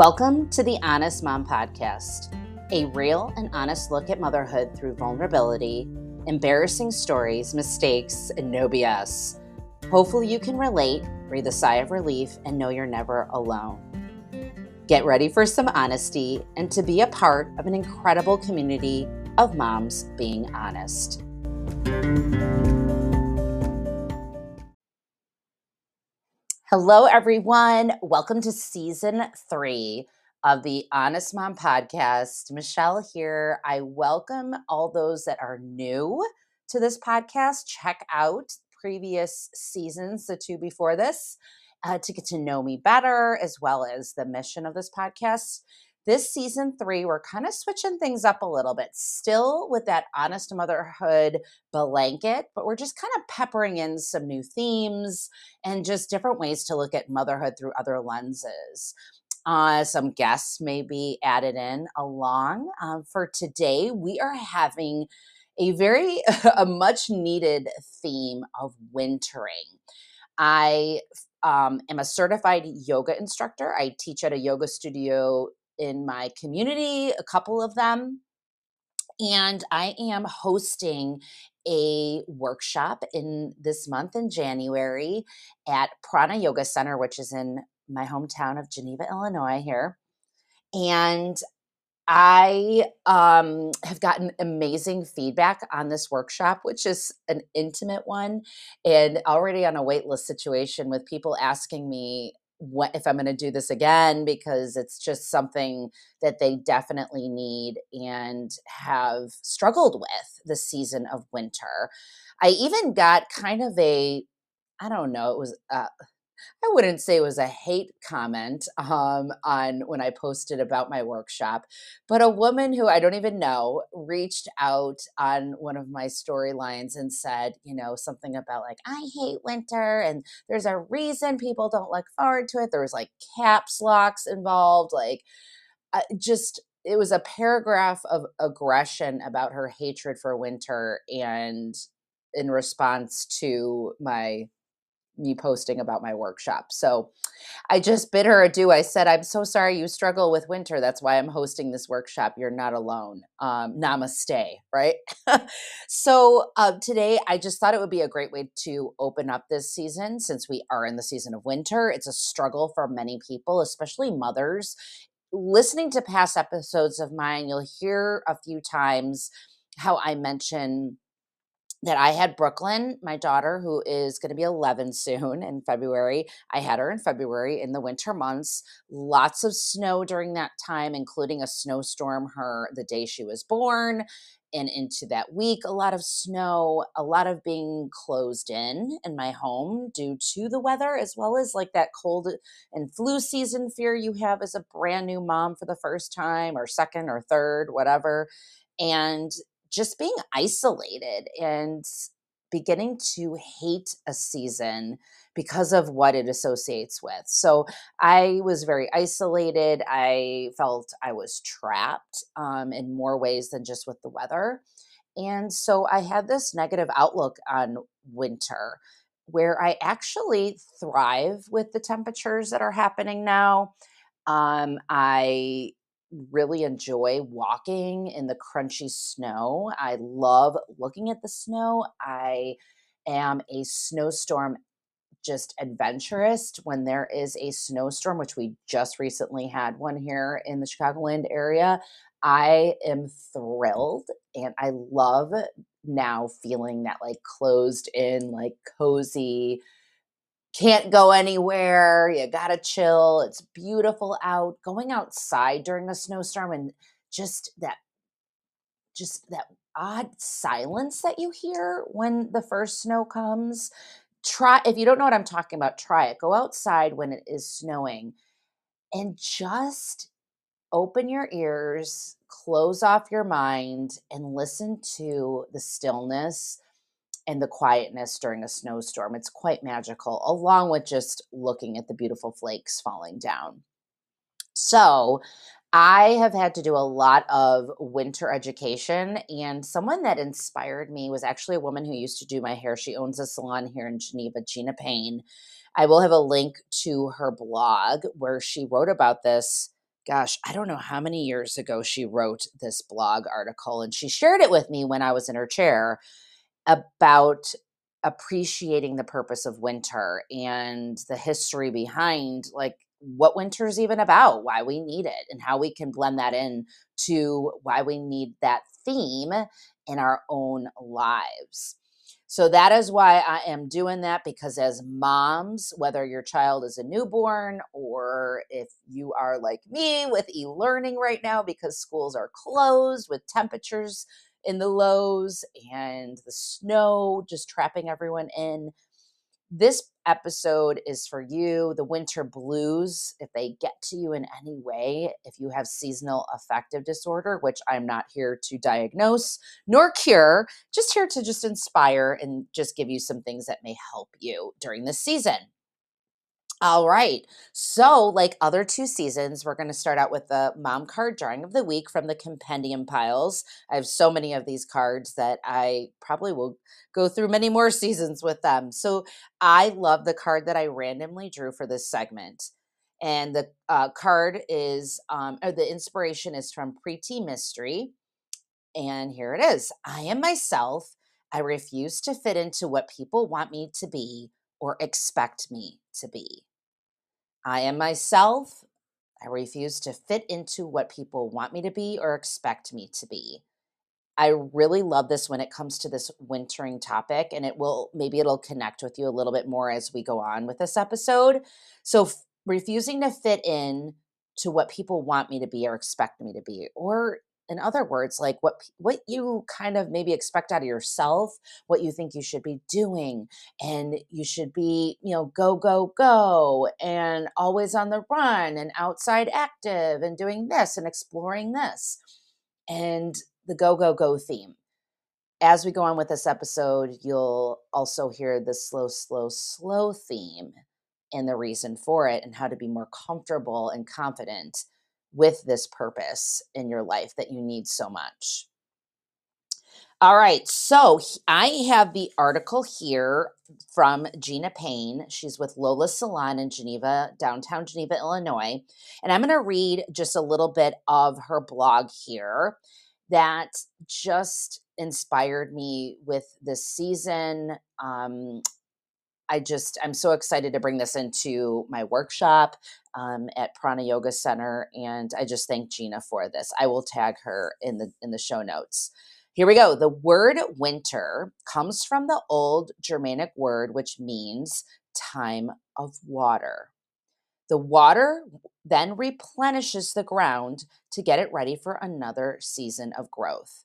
Welcome to the Honest Mom Podcast, a real and honest look at motherhood through vulnerability, embarrassing stories, mistakes, and no BS. Hopefully, you can relate, breathe a sigh of relief, and know you're never alone. Get ready for some honesty and to be a part of an incredible community of moms being honest. Hello, everyone. Welcome to season three of the Honest Mom podcast. Michelle here. I welcome all those that are new to this podcast. Check out previous seasons, the two before this, uh, to get to know me better, as well as the mission of this podcast this season three, we're kind of switching things up a little bit, still with that honest motherhood blanket, but we're just kind of peppering in some new themes and just different ways to look at motherhood through other lenses. Uh, some guests may be added in along. Uh, for today, we are having a very a much needed theme of wintering. I um, am a certified yoga instructor. I teach at a yoga studio in my community, a couple of them. And I am hosting a workshop in this month in January at Prana Yoga Center, which is in my hometown of Geneva, Illinois, here. And I um, have gotten amazing feedback on this workshop, which is an intimate one, and already on a waitlist situation with people asking me what if I'm going to do this again because it's just something that they definitely need and have struggled with the season of winter. I even got kind of a I don't know, it was uh, I wouldn't say it was a hate comment um, on when I posted about my workshop, but a woman who I don't even know reached out on one of my storylines and said, you know, something about like, I hate winter and there's a reason people don't look forward to it. There was like caps locks involved, like, uh, just it was a paragraph of aggression about her hatred for winter and in response to my me posting about my workshop. So I just bid her adieu. I said, I'm so sorry you struggle with winter. That's why I'm hosting this workshop. You're not alone. Um, namaste, right? so uh, today, I just thought it would be a great way to open up this season since we are in the season of winter. It's a struggle for many people, especially mothers. Listening to past episodes of mine, you'll hear a few times how I mention that I had Brooklyn, my daughter, who is going to be 11 soon in February. I had her in February in the winter months. Lots of snow during that time, including a snowstorm her the day she was born and into that week. A lot of snow, a lot of being closed in in my home due to the weather, as well as like that cold and flu season fear you have as a brand new mom for the first time or second or third, whatever. And just being isolated and beginning to hate a season because of what it associates with. So I was very isolated. I felt I was trapped um, in more ways than just with the weather. And so I had this negative outlook on winter where I actually thrive with the temperatures that are happening now. Um, I really enjoy walking in the crunchy snow. I love looking at the snow. I am a snowstorm just adventurous when there is a snowstorm, which we just recently had one here in the Chicagoland area. I am thrilled and I love now feeling that like closed in, like cozy, can't go anywhere. You got to chill. It's beautiful out. Going outside during a snowstorm and just that just that odd silence that you hear when the first snow comes. Try if you don't know what I'm talking about, try it. Go outside when it is snowing and just open your ears, close off your mind and listen to the stillness and the quietness during a snowstorm. It's quite magical, along with just looking at the beautiful flakes falling down. So, I have had to do a lot of winter education, and someone that inspired me was actually a woman who used to do my hair. She owns a salon here in Geneva, Gina Payne. I will have a link to her blog where she wrote about this gosh, I don't know how many years ago she wrote this blog article and she shared it with me when I was in her chair about appreciating the purpose of winter and the history behind like what winter's even about, why we need it, and how we can blend that in to why we need that theme in our own lives. So that is why I am doing that because as moms, whether your child is a newborn or if you are like me with e learning right now because schools are closed with temperatures in the lows and the snow just trapping everyone in, this episode is for you. The winter blues, if they get to you in any way, if you have seasonal affective disorder, which I'm not here to diagnose nor cure, just here to just inspire and just give you some things that may help you during this season. All right. So, like other two seasons, we're going to start out with the mom card drawing of the week from the compendium piles. I have so many of these cards that I probably will go through many more seasons with them. So, I love the card that I randomly drew for this segment. And the uh, card is, um, or the inspiration is from Pretty Mystery. And here it is I am myself. I refuse to fit into what people want me to be or expect me to be. I am myself. I refuse to fit into what people want me to be or expect me to be. I really love this when it comes to this wintering topic, and it will maybe it'll connect with you a little bit more as we go on with this episode. So, f- refusing to fit in to what people want me to be or expect me to be, or in other words like what what you kind of maybe expect out of yourself what you think you should be doing and you should be you know go go go and always on the run and outside active and doing this and exploring this and the go go go theme. As we go on with this episode you'll also hear the slow slow slow theme and the reason for it and how to be more comfortable and confident with this purpose in your life that you need so much. All right, so I have the article here from Gina Payne. She's with Lola Salon in Geneva, downtown Geneva, Illinois. And I'm going to read just a little bit of her blog here that just inspired me with this season. Um, I just I'm so excited to bring this into my workshop um, at Prana Yoga Center, and I just thank Gina for this. I will tag her in the in the show notes. Here we go. The word winter comes from the old Germanic word which means time of water. The water then replenishes the ground to get it ready for another season of growth.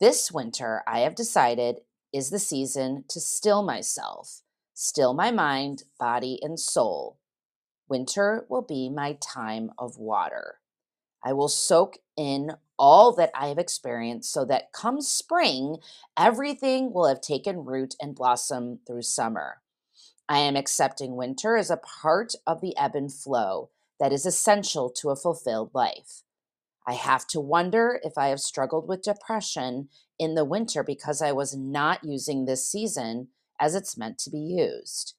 This winter, I have decided, is the season to still myself still my mind, body, and soul. Winter will be my time of water. I will soak in all that I have experienced so that come spring, everything will have taken root and blossom through summer. I am accepting winter as a part of the ebb and flow that is essential to a fulfilled life. I have to wonder if I have struggled with depression in the winter because I was not using this season as it's meant to be used.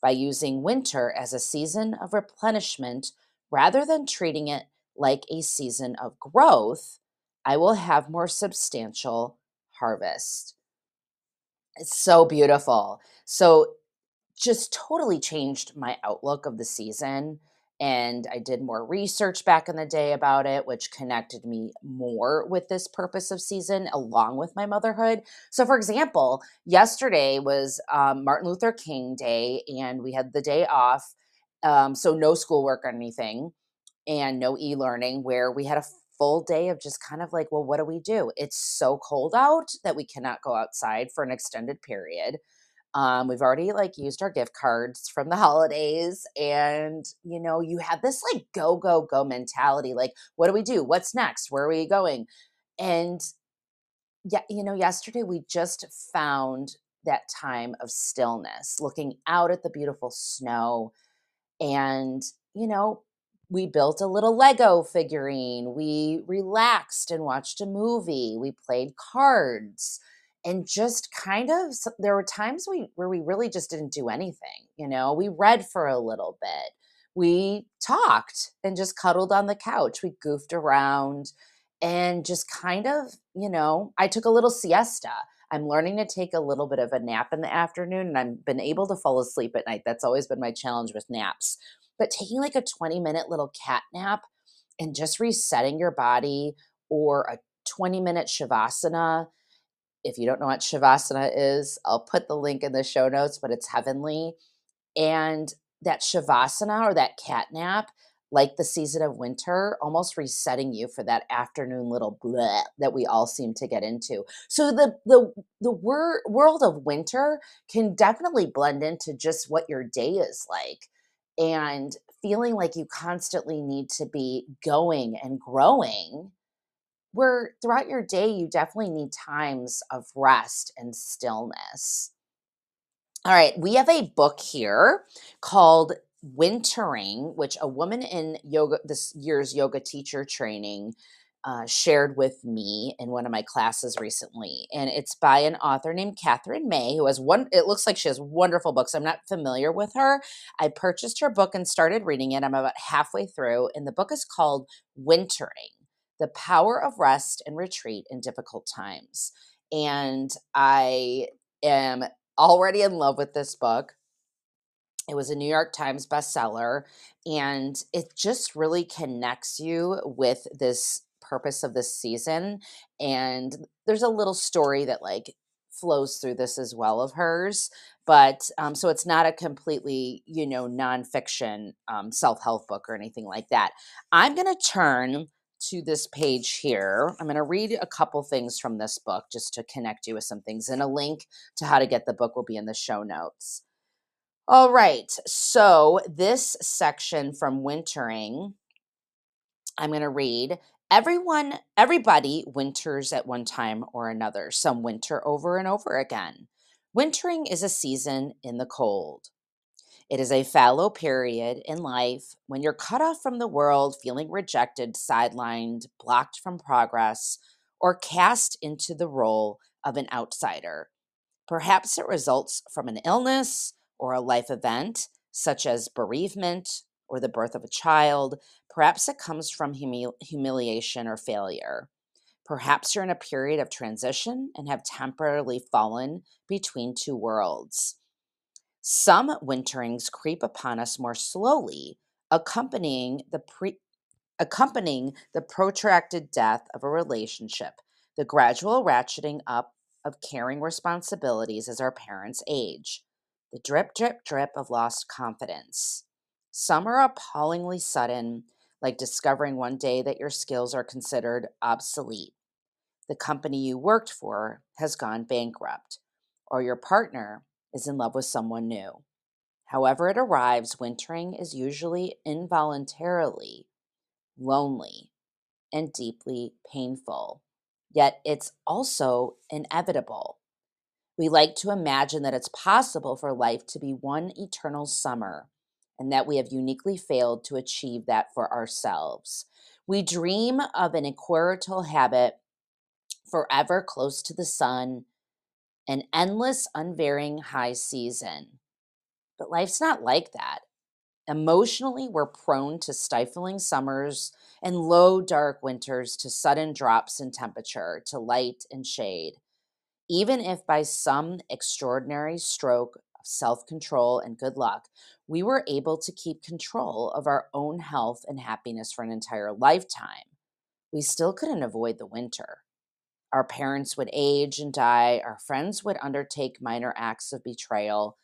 By using winter as a season of replenishment rather than treating it like a season of growth, I will have more substantial harvest. It's so beautiful. So, just totally changed my outlook of the season and I did more research back in the day about it, which connected me more with this purpose of season along with my motherhood. So, for example, yesterday was um, Martin Luther King Day, and we had the day off. Um, so, no schoolwork or anything, and no e learning, where we had a full day of just kind of like, well, what do we do? It's so cold out that we cannot go outside for an extended period. Um, we've already like used our gift cards from the holidays, and you know, you have this like go, go, go mentality. Like, what do we do? What's next? Where are we going? And yeah, you know, yesterday we just found that time of stillness, looking out at the beautiful snow. And, you know, we built a little Lego figurine. We relaxed and watched a movie. We played cards and just kind of there were times we where we really just didn't do anything you know we read for a little bit we talked and just cuddled on the couch. We goofed around and just kind of, you know, I took a little siesta. I'm learning to take a little bit of a nap in the afternoon and I've been able to fall asleep at night. That's always been my challenge with naps. But taking like a 20 minute little cat nap and just resetting your body or a 20 minute shavasana. If you don't know what shavasana is, I'll put the link in the show notes, but it's heavenly. And that shavasana or that cat nap, like the season of winter, almost resetting you for that afternoon little bleh that we all seem to get into. So the the the wor- world of winter can definitely blend into just what your day is like, and feeling like you constantly need to be going and growing. Where throughout your day, you definitely need times of rest and stillness. All right, we have a book here called Wintering, which a woman in yoga this year's yoga teacher training uh, shared with me in one of my classes recently, and it's by an author named Katherine May, who has one. It looks like she has wonderful books. I'm not familiar with her. I purchased her book and started reading it. I'm about halfway through, and the book is called Wintering: The Power of Rest and Retreat in Difficult Times. And I am already in love with this book. It was a New York Times bestseller, and it just really connects you with this purpose of this season. And there's a little story that like flows through this as well of hers. But um, so it's not a completely, you know, nonfiction um, self help book or anything like that. I'm going to turn to this page here. I'm going to read a couple things from this book just to connect you with some things, and a link to how to get the book will be in the show notes. All right, so this section from Wintering, I'm going to read. Everyone, everybody winters at one time or another. Some winter over and over again. Wintering is a season in the cold. It is a fallow period in life when you're cut off from the world, feeling rejected, sidelined, blocked from progress, or cast into the role of an outsider. Perhaps it results from an illness or a life event, such as bereavement or the birth of a child. Perhaps it comes from humi- humiliation or failure. Perhaps you're in a period of transition and have temporarily fallen between two worlds. Some winterings creep upon us more slowly, accompanying the pre- accompanying the protracted death of a relationship, the gradual ratcheting up of caring responsibilities as our parents age, the drip, drip, drip of lost confidence. Some are appallingly sudden, like discovering one day that your skills are considered obsolete. The company you worked for has gone bankrupt, or your partner is in love with someone new. However, it arrives, wintering is usually involuntarily lonely and deeply painful. Yet it's also inevitable. We like to imagine that it's possible for life to be one eternal summer and that we have uniquely failed to achieve that for ourselves. We dream of an equatorial habit forever close to the sun an endless, unvarying high season. But life's not like that. Emotionally, we're prone to stifling summers and low, dark winters, to sudden drops in temperature, to light and shade. Even if by some extraordinary stroke of self control and good luck, we were able to keep control of our own health and happiness for an entire lifetime, we still couldn't avoid the winter. Our parents would age and die. Our friends would undertake minor acts of betrayal.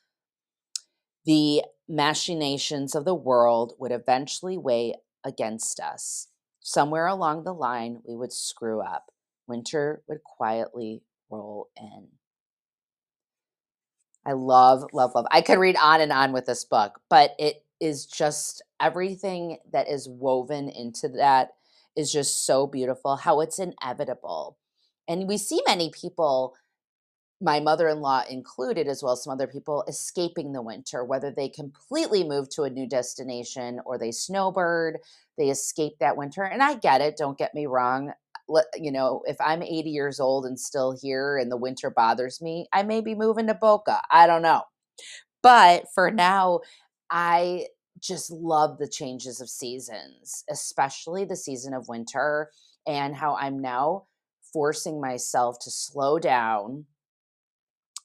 The machinations of the world would eventually weigh against us. Somewhere along the line, we would screw up. Winter would quietly roll in. I love, love, love. I could read on and on with this book, but it is just everything that is woven into that is just so beautiful. How it's inevitable and we see many people, my mother in law included, as well as some other people, escaping the winter, whether they completely move to a new destination or they snowbird, they escape that winter. And I get it, don't get me wrong. You know, if I'm 80 years old and still here and the winter bothers me, I may be moving to Boca. I don't know. But for now, I just love the changes of seasons, especially the season of winter, and how I'm now forcing myself to slow down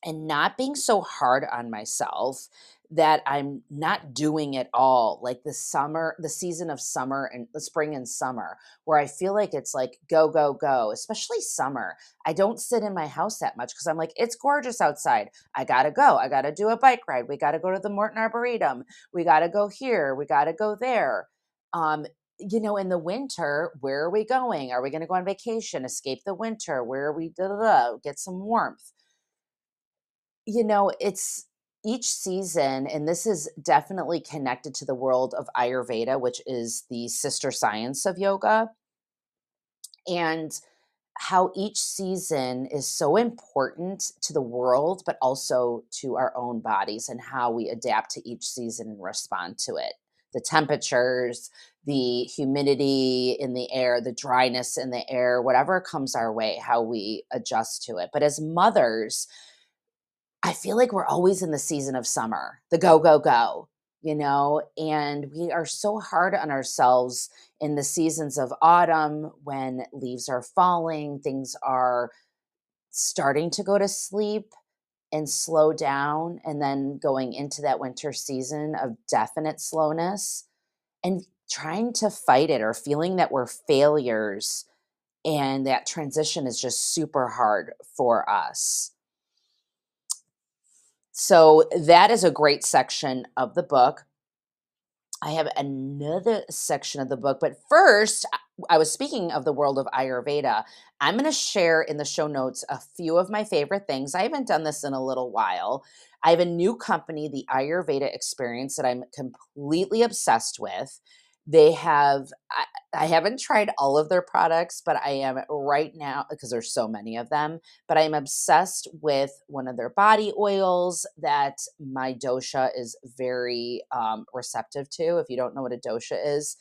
and not being so hard on myself that I'm not doing it all like the summer, the season of summer and the spring and summer, where I feel like it's like go, go, go, especially summer. I don't sit in my house that much because I'm like, it's gorgeous outside. I gotta go. I gotta do a bike ride. We gotta go to the Morton Arboretum. We gotta go here. We gotta go there. Um, you know, in the winter, where are we going? Are we going to go on vacation, escape the winter? Where are we? Da, da, da, get some warmth you know, it's each season, and this is definitely connected to the world of Ayurveda, which is the sister science of yoga, and how each season is so important to the world, but also to our own bodies and how we adapt to each season and respond to it. The temperatures, the humidity in the air, the dryness in the air, whatever comes our way, how we adjust to it. But as mothers, I feel like we're always in the season of summer, the go, go, go, you know, and we are so hard on ourselves in the seasons of autumn when leaves are falling, things are starting to go to sleep and slow down, and then going into that winter season of definite slowness and trying to fight it or feeling that we're failures. And that transition is just super hard for us. So that is a great section of the book. I have another section of the book, but first, I was speaking of the world of Ayurveda. I'm going to share in the show notes a few of my favorite things. I haven't done this in a little while. I have a new company, the Ayurveda Experience, that I'm completely obsessed with. They have, I, I haven't tried all of their products, but I am right now because there's so many of them. But I am obsessed with one of their body oils that my dosha is very um, receptive to. If you don't know what a dosha is,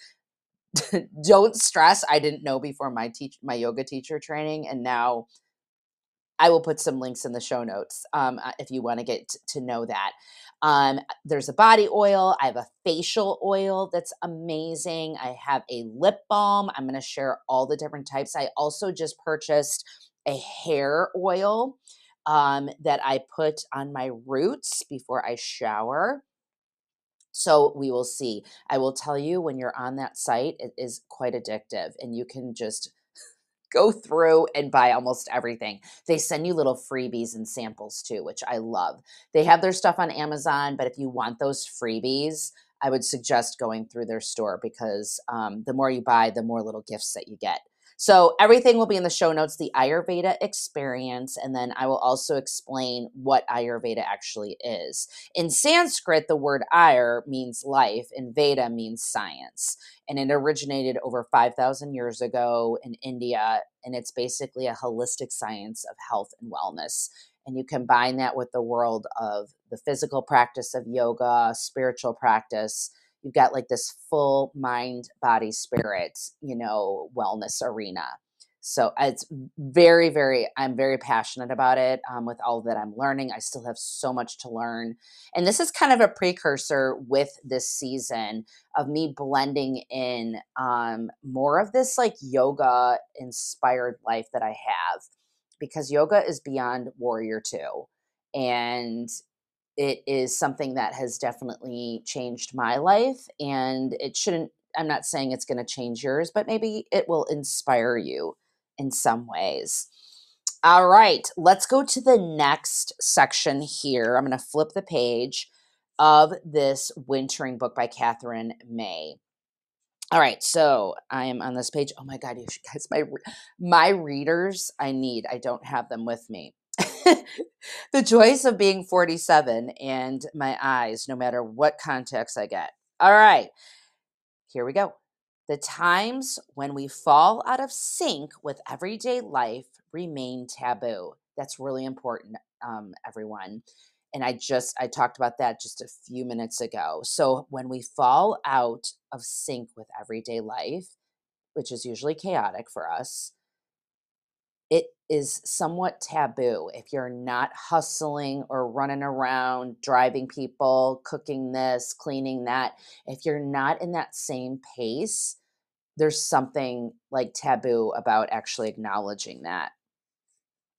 don't stress. I didn't know before my teach my yoga teacher training, and now I will put some links in the show notes um, uh, if you want to get to know that. Um, there's a body oil. I have a facial oil that's amazing. I have a lip balm. I'm going to share all the different types. I also just purchased a hair oil um, that I put on my roots before I shower. So we will see. I will tell you when you're on that site, it is quite addictive and you can just go through and buy almost everything. They send you little freebies and samples too, which I love. They have their stuff on Amazon, but if you want those freebies, I would suggest going through their store because um, the more you buy, the more little gifts that you get. So everything will be in the show notes, the Ayurveda experience, and then I will also explain what Ayurveda actually is. In Sanskrit, the word Ayur means life, and Veda means science. And it originated over 5,000 years ago in India, and it's basically a holistic science of health and wellness. And you combine that with the world of the physical practice of yoga, spiritual practice, you've got like this full mind, body, spirit, you know, wellness arena. So it's very, very, I'm very passionate about it um, with all that I'm learning. I still have so much to learn. And this is kind of a precursor with this season of me blending in um, more of this like yoga inspired life that I have because yoga is beyond warrior two. And it is something that has definitely changed my life and it shouldn't i'm not saying it's going to change yours but maybe it will inspire you in some ways all right let's go to the next section here i'm going to flip the page of this wintering book by Katherine May all right, so I am on this page. Oh my god, you guys, my my readers, I need. I don't have them with me. the joys of being 47 and my eyes, no matter what context I get. All right, here we go. The times when we fall out of sync with everyday life remain taboo. That's really important, um, everyone. And I just, I talked about that just a few minutes ago. So when we fall out of sync with everyday life, which is usually chaotic for us, is somewhat taboo. If you're not hustling or running around, driving people, cooking this, cleaning that, if you're not in that same pace, there's something like taboo about actually acknowledging that.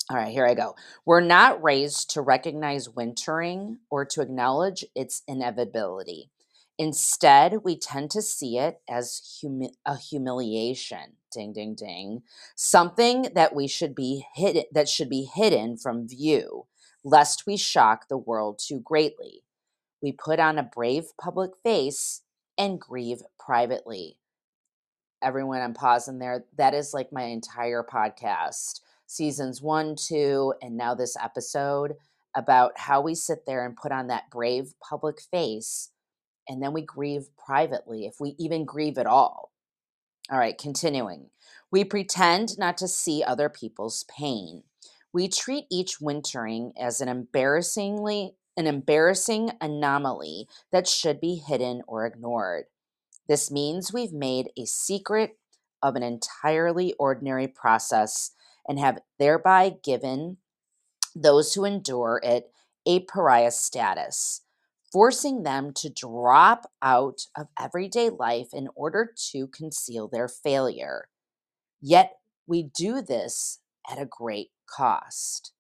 All right, here I go. We're not raised to recognize wintering or to acknowledge its inevitability. Instead, we tend to see it as humi- a humiliation. Ding, ding, ding. Something that we should be hidden, that should be hidden from view, lest we shock the world too greatly. We put on a brave public face and grieve privately. Everyone, I'm pausing there. That is like my entire podcast, seasons one, two, and now this episode about how we sit there and put on that brave public face and then we grieve privately, if we even grieve at all. All right, continuing. We pretend not to see other people's pain. We treat each wintering as an embarrassingly an embarrassing anomaly that should be hidden or ignored. This means we've made a secret of an entirely ordinary process and have thereby given those who endure it a pariah status forcing them to drop out of everyday life in order to conceal their failure. Yet we do this at a great cost.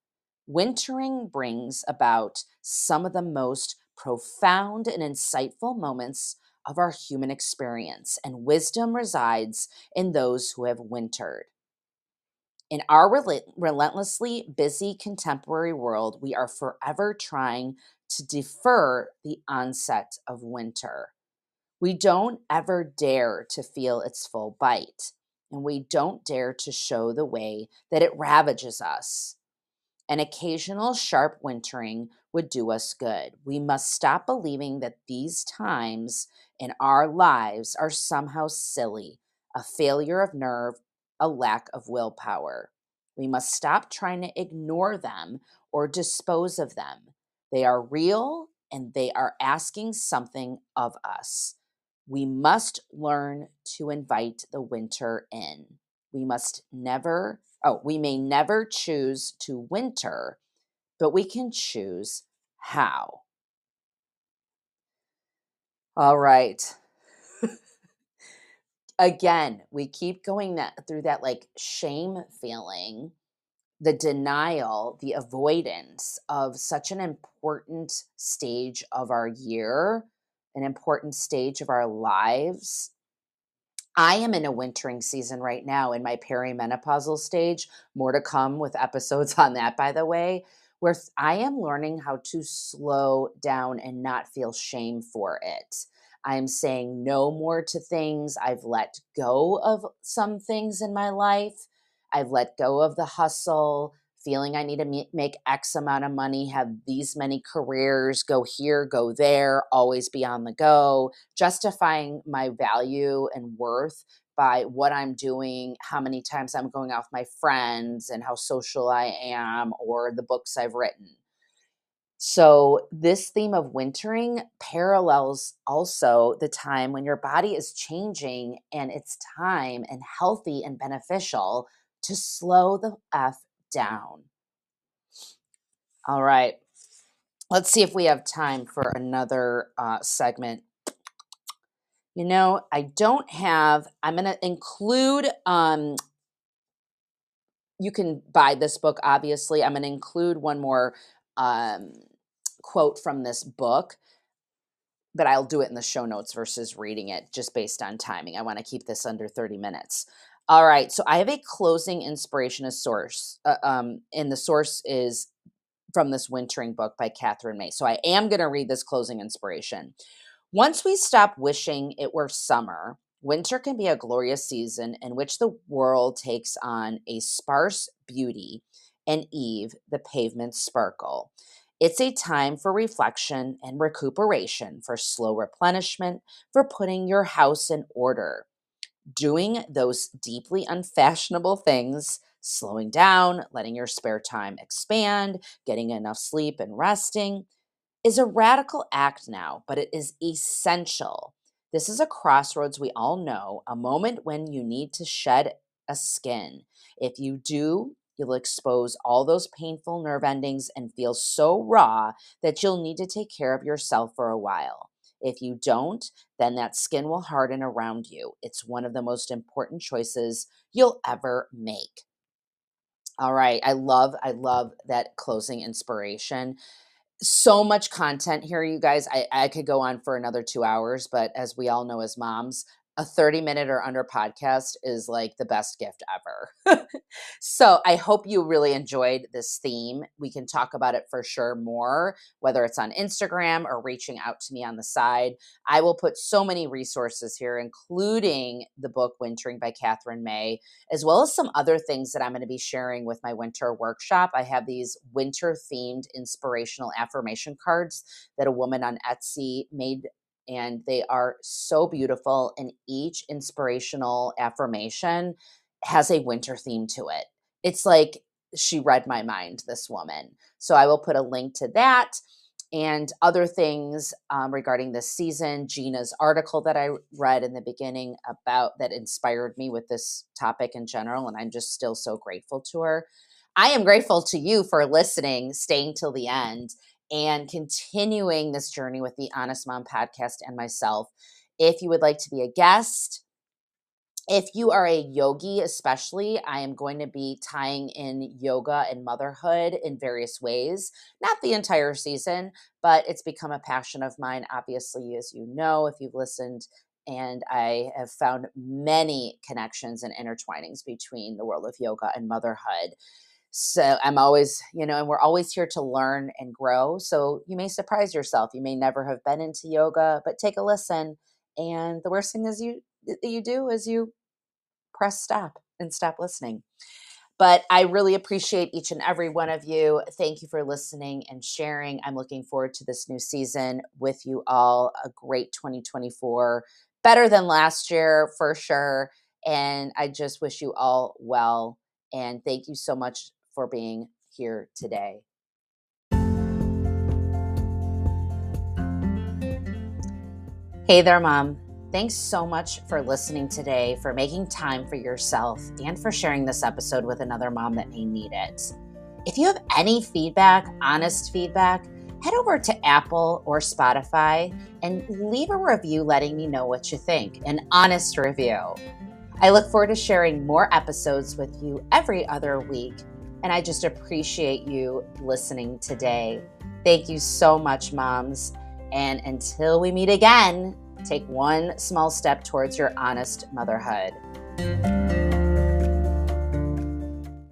Wintering brings about some of the most profound and insightful moments of our human experience, and wisdom resides in those who have wintered. In our rel- relentlessly busy contemporary world, we are forever trying to defer the onset of winter. We don't ever dare to feel its full bite, and we don't dare to show the way that it ravages us. An occasional sharp wintering would do us good. We must stop believing that these times in our lives are somehow silly, a failure of nerve, a lack of willpower. We must stop trying to ignore them or dispose of them. They are real and they are asking something of us. We must learn to invite the winter in. We must never, oh, we may never choose to winter, but we can choose how. All right. Again, we keep going that through that like shame feeling the denial, the avoidance of such an important stage of our year, an important stage of our lives. I am in a wintering season right now in my perimenopausal stage. More to come with episodes on that, by the way, where I am learning how to slow down and not feel shame for it. I am saying no more to things. I've let go of some things in my life I've let go of the hustle, feeling I need to make X amount of money, have these many careers, go here, go there, always be on the go, justifying my value and worth by what I'm doing, how many times I'm going out with my friends, and how social I am, or the books I've written. So, this theme of wintering parallels also the time when your body is changing and it's time and healthy and beneficial to slow the F down. All right. Let's see if we have time for another uh, segment. You know, I don't have, I'm going to include, um, you can buy this book, obviously. I'm going to include one more um, quote from this book, but I'll do it in the show notes versus reading it just based on timing. I want to keep this under 30 minutes. All right, so I have a closing inspiration as source, uh, um, and the source is from this wintering book by Katherine May. So I am going to read this closing inspiration. Once we stop wishing it were summer, winter can be a glorious season in which the world takes on a sparse beauty and eve the pavements sparkle. It's a time for reflection and recuperation, for slow replenishment, for putting your house in order doing those deeply unfashionable things, slowing down, letting your spare time expand, getting enough sleep and resting, is a radical act now, but it is essential. This is a crossroads we all know, a moment when you need to shed a skin. If you do, you'll expose all those painful nerve endings and feel so raw that you'll need to take care of yourself for a while. If you don't, then that skin will harden around you. It's one of the most important choices you'll ever make. All right, I love I love that closing inspiration. So much content here, you guys. I, I could go on for another two hours, but as we all know as moms, a 30 minute or under podcast is like the best gift ever. so I hope you really enjoyed this theme. We can talk about it for sure more, whether it's on Instagram or reaching out to me on the side. I will put so many resources here, including the book Wintering by Katherine May, as well as some other things that I'm going to be sharing with my winter workshop. I have these winter themed inspirational affirmation cards that a woman on Etsy made and they are so beautiful. And each inspirational affirmation has a winter theme to it. It's like she read my mind, this woman. So I will put a link to that and other things um, regarding this season. Gina's article that I read in the beginning about that inspired me with this topic in general. And I'm just still so grateful to her. I am grateful to you for listening, staying till the end and continuing this journey with the Honest Mom podcast and myself. If you would like to be a guest, if you are a yogi, especially, I am going to be tying in yoga and motherhood in various ways. Not the entire season, but it's become a passion of mine, obviously, as you know, if you've listened. And I have found many connections and intertwinings between the world of yoga and motherhood. So I'm always, you know, and we're always here to learn and grow. So you may surprise yourself. You may never have been into yoga, but take a listen. And the worst thing is you you do is you press stop and stop listening. But I really appreciate each and every one of you. Thank you for listening and sharing. I'm looking forward to this new season with you all. A great 2024, better than last year for sure. And I just wish you all well. And thank you so much for being here today. Hey there, Mom. Thanks so much for listening today, for making time for yourself, and for sharing this episode with another mom that may need it. If you have any feedback, honest feedback, head over to Apple or Spotify and leave a review letting me know what you think, an honest review. I look forward to sharing more episodes with you every other week and I just appreciate you listening today. Thank you so much, moms. And until we meet again, take one small step towards your honest motherhood.